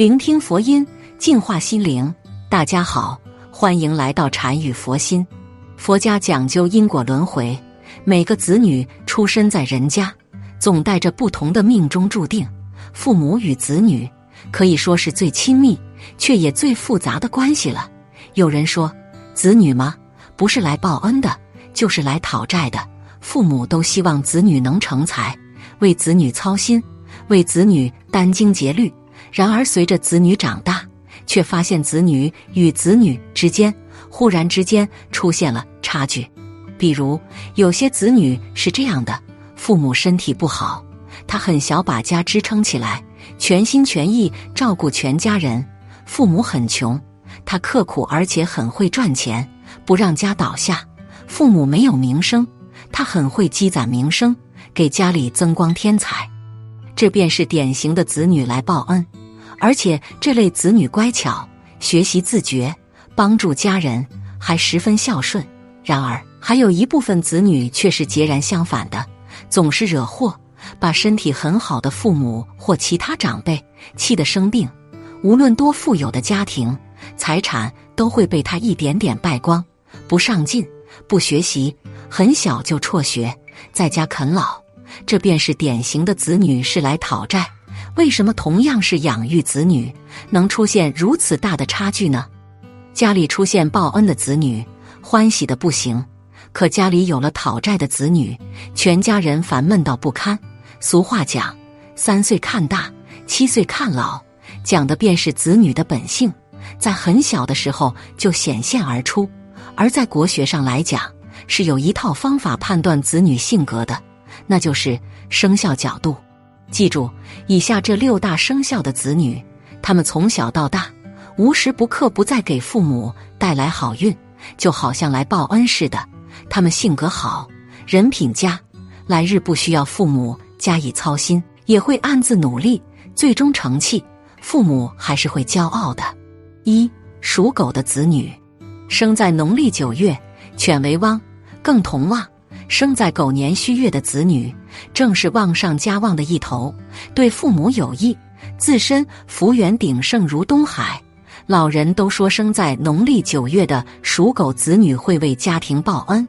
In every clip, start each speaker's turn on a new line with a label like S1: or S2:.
S1: 聆听佛音，净化心灵。大家好，欢迎来到禅语佛心。佛家讲究因果轮回，每个子女出生在人家，总带着不同的命中注定。父母与子女可以说是最亲密，却也最复杂的关系了。有人说，子女吗？不是来报恩的，就是来讨债的。父母都希望子女能成才，为子女操心，为子女殚精竭虑。然而，随着子女长大，却发现子女与子女之间忽然之间出现了差距。比如，有些子女是这样的：父母身体不好，他很小把家支撑起来，全心全意照顾全家人；父母很穷，他刻苦而且很会赚钱，不让家倒下；父母没有名声。他很会积攒名声，给家里增光添彩，这便是典型的子女来报恩。而且这类子女乖巧、学习自觉、帮助家人，还十分孝顺。然而，还有一部分子女却是截然相反的，总是惹祸，把身体很好的父母或其他长辈气得生病。无论多富有的家庭，财产都会被他一点点败光。不上进，不学习。很小就辍学，在家啃老，这便是典型的子女是来讨债。为什么同样是养育子女，能出现如此大的差距呢？家里出现报恩的子女，欢喜的不行；可家里有了讨债的子女，全家人烦闷到不堪。俗话讲：“三岁看大，七岁看老”，讲的便是子女的本性，在很小的时候就显现而出。而在国学上来讲，是有一套方法判断子女性格的，那就是生肖角度。记住以下这六大生肖的子女，他们从小到大无时不刻不在给父母带来好运，就好像来报恩似的。他们性格好，人品佳，来日不需要父母加以操心，也会暗自努力，最终成器，父母还是会骄傲的。一属狗的子女，生在农历九月，犬为汪。更同旺，生在狗年戌月的子女，正是旺上加旺的一头，对父母有益，自身福缘鼎盛如东海。老人都说，生在农历九月的属狗子女会为家庭报恩，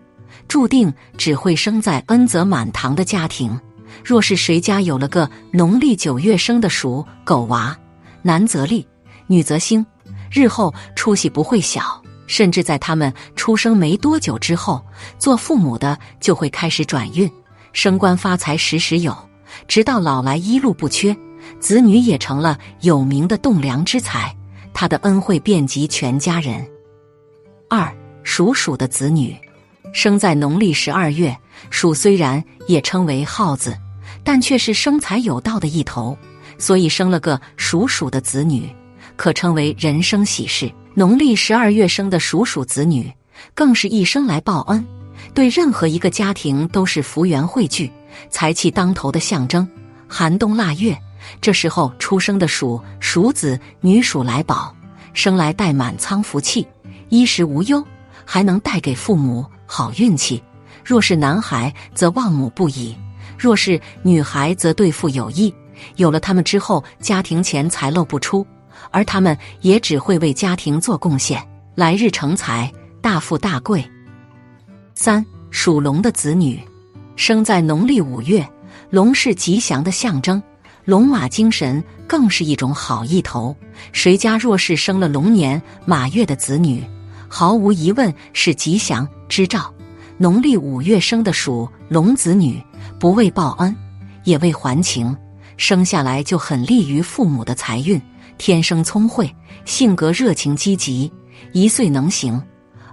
S1: 注定只会生在恩泽满堂的家庭。若是谁家有了个农历九月生的属狗娃，男则利，女则兴，日后出息不会小。甚至在他们出生没多久之后，做父母的就会开始转运，升官发财时时有，直到老来一路不缺，子女也成了有名的栋梁之才，他的恩惠遍及全家人。二属鼠的子女，生在农历十二月，鼠虽然也称为耗子，但却是生财有道的一头，所以生了个属鼠的子女，可称为人生喜事。农历十二月生的属鼠子女，更是一生来报恩，对任何一个家庭都是福缘汇聚、财气当头的象征。寒冬腊月，这时候出生的鼠鼠子女鼠来宝，生来带满仓福气，衣食无忧，还能带给父母好运气。若是男孩，则望母不已；若是女孩，则对父有益。有了他们之后，家庭钱财漏不出。而他们也只会为家庭做贡献，来日成才，大富大贵。三属龙的子女，生在农历五月，龙是吉祥的象征，龙马精神更是一种好意头。谁家若是生了龙年马月的子女，毫无疑问是吉祥之兆。农历五月生的属龙子女，不为报恩，也为还情，生下来就很利于父母的财运。天生聪慧，性格热情积极，一岁能行，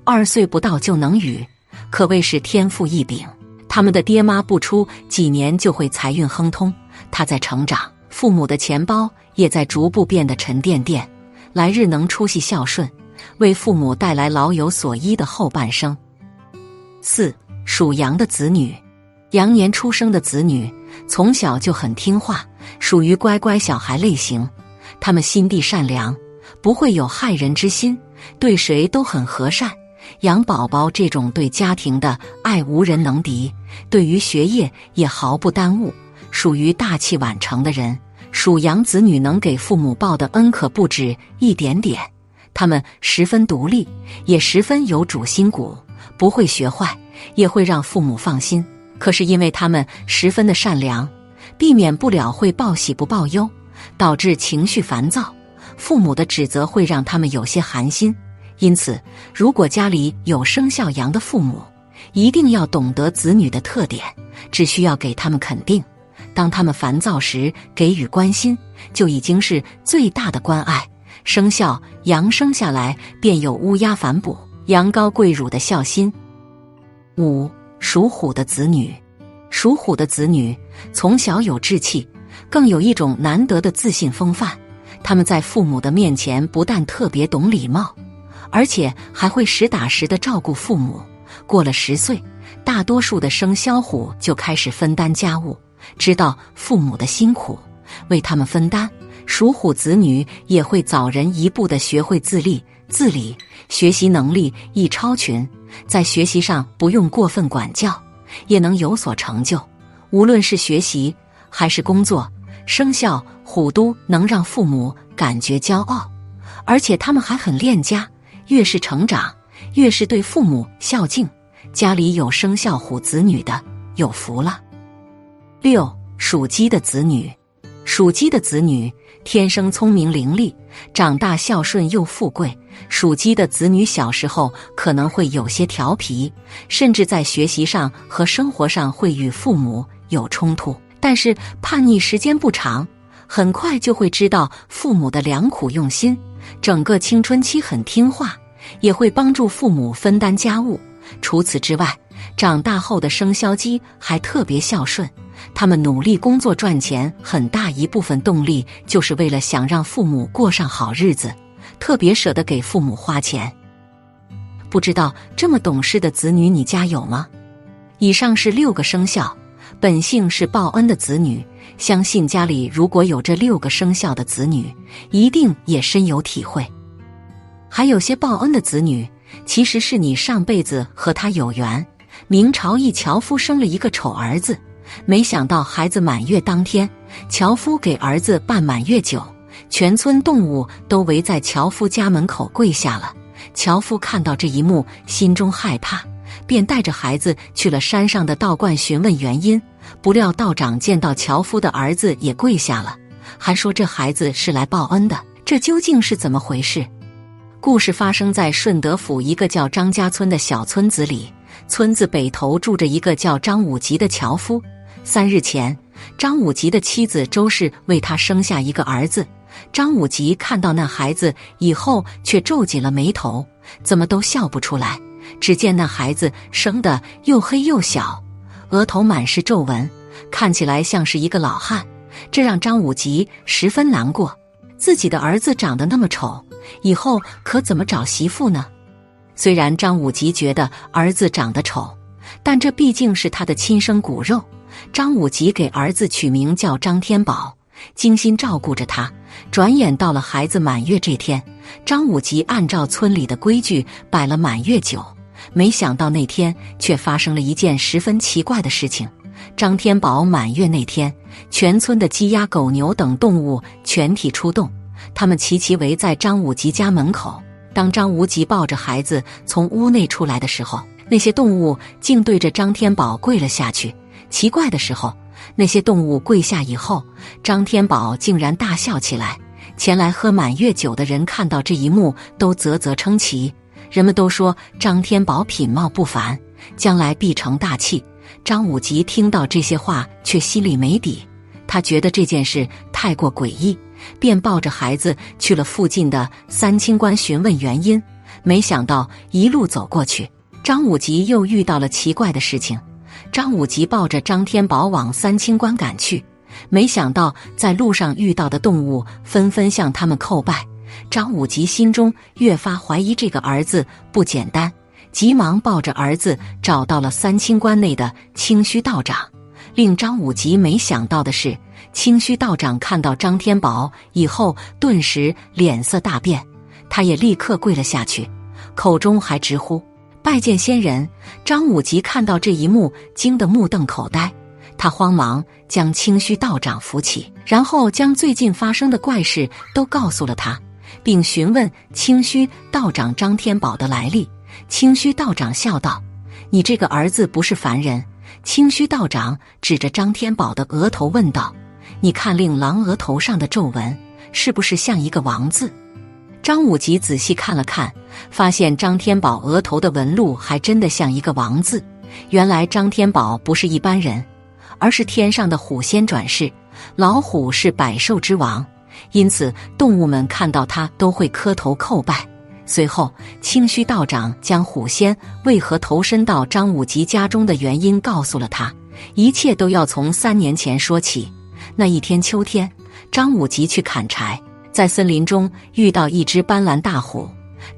S1: 二岁不到就能语，可谓是天赋异禀。他们的爹妈不出几年就会财运亨通，他在成长，父母的钱包也在逐步变得沉甸甸，来日能出息孝顺，为父母带来老有所依的后半生。四属羊的子女，羊年出生的子女从小就很听话，属于乖乖小孩类型。他们心地善良，不会有害人之心，对谁都很和善。养宝宝这种对家庭的爱无人能敌，对于学业也毫不耽误，属于大器晚成的人。属羊子女能给父母报的恩可不止一点点。他们十分独立，也十分有主心骨，不会学坏，也会让父母放心。可是因为他们十分的善良，避免不了会报喜不报忧，导致情绪烦躁。父母的指责会让他们有些寒心。因此，如果家里有生肖羊的父母，一定要懂得子女的特点，只需要给他们肯定。当他们烦躁时，给予关心，就已经是最大的关爱。生肖羊生下来便有乌鸦反哺、羊羔跪乳的孝心。五属虎的子女，属虎的子女从小有志气，更有一种难得的自信风范。他们在父母的面前不但特别懂礼貌，而且还会实打实的照顾父母。过了十岁，大多数的生肖虎就开始分担家务，知道父母的辛苦，为他们分担。属虎子女也会早人一步的学会自立自理，学习能力亦超群，在学习上不用过分管教，也能有所成就。无论是学习还是工作，生肖虎都能让父母感觉骄傲，而且他们还很恋家。越是成长，越是对父母孝敬。家里有生肖虎子女的，有福了。六属鸡的子女，属鸡的子女。天生聪明伶俐，长大孝顺又富贵。属鸡的子女小时候可能会有些调皮，甚至在学习上和生活上会与父母有冲突。但是叛逆时间不长，很快就会知道父母的良苦用心。整个青春期很听话，也会帮助父母分担家务。除此之外，长大后的生肖鸡还特别孝顺。他们努力工作赚钱，很大一部分动力就是为了想让父母过上好日子，特别舍得给父母花钱。不知道这么懂事的子女你家有吗？以上是六个生肖，本性是报恩的子女，相信家里如果有这六个生肖的子女，一定也深有体会。还有些报恩的子女，其实是你上辈子和他有缘。明朝一樵夫生了一个丑儿子。没想到孩子满月当天，樵夫给儿子办满月酒，全村动物都围在樵夫家门口跪下了。樵夫看到这一幕，心中害怕，便带着孩子去了山上的道观询问原因。不料道长见到樵夫的儿子也跪下了，还说这孩子是来报恩的。这究竟是怎么回事？故事发生在顺德府一个叫张家村的小村子里，村子北头住着一个叫张武吉的樵夫。三日前，张武吉的妻子周氏为他生下一个儿子。张武吉看到那孩子以后，却皱紧了眉头，怎么都笑不出来。只见那孩子生的又黑又小，额头满是皱纹，看起来像是一个老汉。这让张武吉十分难过。自己的儿子长得那么丑，以后可怎么找媳妇呢？虽然张武吉觉得儿子长得丑，但这毕竟是他的亲生骨肉。张武吉给儿子取名叫张天宝，精心照顾着他。转眼到了孩子满月这天，张武吉按照村里的规矩摆了满月酒。没想到那天却发生了一件十分奇怪的事情。张天宝满月那天，全村的鸡鸭狗牛等动物全体出动，他们齐齐围在张无极家门口。当张无极抱着孩子从屋内出来的时候，那些动物竟对着张天宝跪了下去。奇怪的时候，那些动物跪下以后，张天宝竟然大笑起来。前来喝满月酒的人看到这一幕，都啧啧称奇。人们都说张天宝品貌不凡，将来必成大器。张武吉听到这些话，却心里没底。他觉得这件事太过诡异，便抱着孩子去了附近的三清观询问原因。没想到一路走过去，张武吉又遇到了奇怪的事情。张武吉抱着张天宝往三清观赶去，没想到在路上遇到的动物纷纷向他们叩拜。张武吉心中越发怀疑这个儿子不简单，急忙抱着儿子找到了三清观内的清虚道长。令张武吉没想到的是，清虚道长看到张天宝以后，顿时脸色大变，他也立刻跪了下去，口中还直呼。拜见仙人，张武吉看到这一幕，惊得目瞪口呆。他慌忙将清虚道长扶起，然后将最近发生的怪事都告诉了他，并询问清虚道长张天宝的来历。清虚道长笑道：“你这个儿子不是凡人。”清虚道长指着张天宝的额头问道：“你看令郎额头上的皱纹，是不是像一个王字？”张武吉仔细看了看，发现张天宝额头的纹路还真的像一个王字。原来张天宝不是一般人。而是天上的虎仙转世，老虎是百兽之王，因此动物们看到他都会磕头叩拜。随后，清虚道长将虎仙为何投身到张武吉家中的原因告诉了他，一切都要从三年前说起。那一天秋天，张武吉去砍柴，在森林中遇到一只斑斓大虎，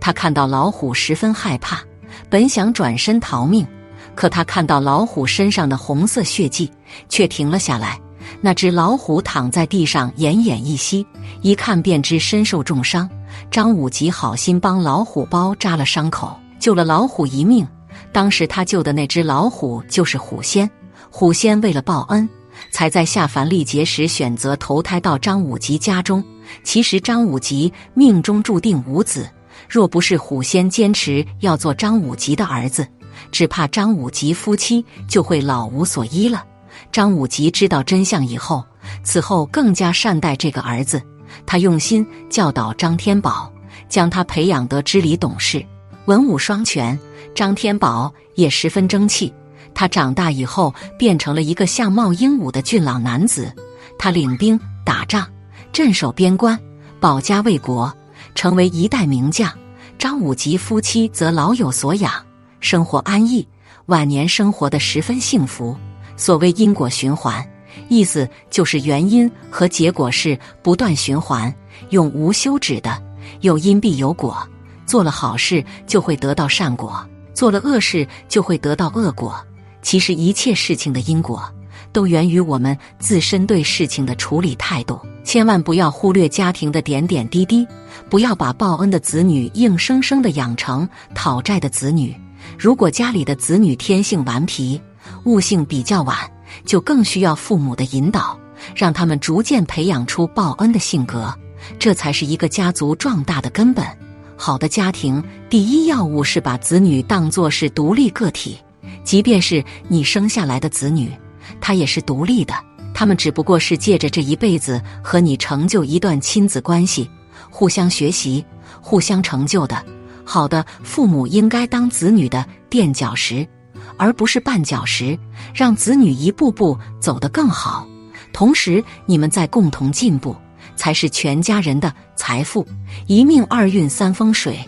S1: 他看到老虎十分害怕，本想转身逃命。可他看到老虎身上的红色血迹，却停了下来。那只老虎躺在地上，奄奄一息，一看便知身受重伤。张武吉好心帮老虎包扎了伤口，救了老虎一命。当时他救的那只老虎就是虎仙。虎仙为了报恩，才在下凡历劫时选择投胎到张武吉家中。其实张武吉命中注定无子，若不是虎仙坚持要做张武吉的儿子。只怕张武吉夫妻就会老无所依了。张武吉知道真相以后，此后更加善待这个儿子。他用心教导张天宝，将他培养得知理懂事、文武双全。张天宝也十分争气。他长大以后变成了一个相貌英武的俊朗男子。他领兵打仗，镇守边关，保家卫国，成为一代名将。张武吉夫妻则老有所养。生活安逸，晚年生活的十分幸福。所谓因果循环，意思就是原因和结果是不断循环，永无休止的。有因必有果，做了好事就会得到善果，做了恶事就会得到恶果。其实一切事情的因果，都源于我们自身对事情的处理态度。千万不要忽略家庭的点点滴滴，不要把报恩的子女硬生生的养成讨债的子女。如果家里的子女天性顽皮，悟性比较晚，就更需要父母的引导，让他们逐渐培养出报恩的性格，这才是一个家族壮大的根本。好的家庭，第一要务是把子女当作是独立个体，即便是你生下来的子女，他也是独立的，他们只不过是借着这一辈子和你成就一段亲子关系，互相学习，互相成就的。好的父母应该当子女的垫脚石，而不是绊脚石，让子女一步步走得更好。同时，你们在共同进步，才是全家人的财富。一命二运三风水，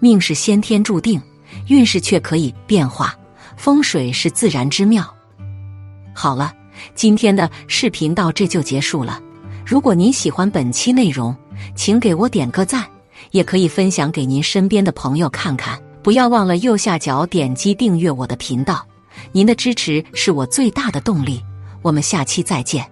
S1: 命是先天注定，运势却可以变化。风水是自然之妙。好了，今天的视频到这就结束了。如果您喜欢本期内容，请给我点个赞。也可以分享给您身边的朋友看看，不要忘了右下角点击订阅我的频道，您的支持是我最大的动力。我们下期再见。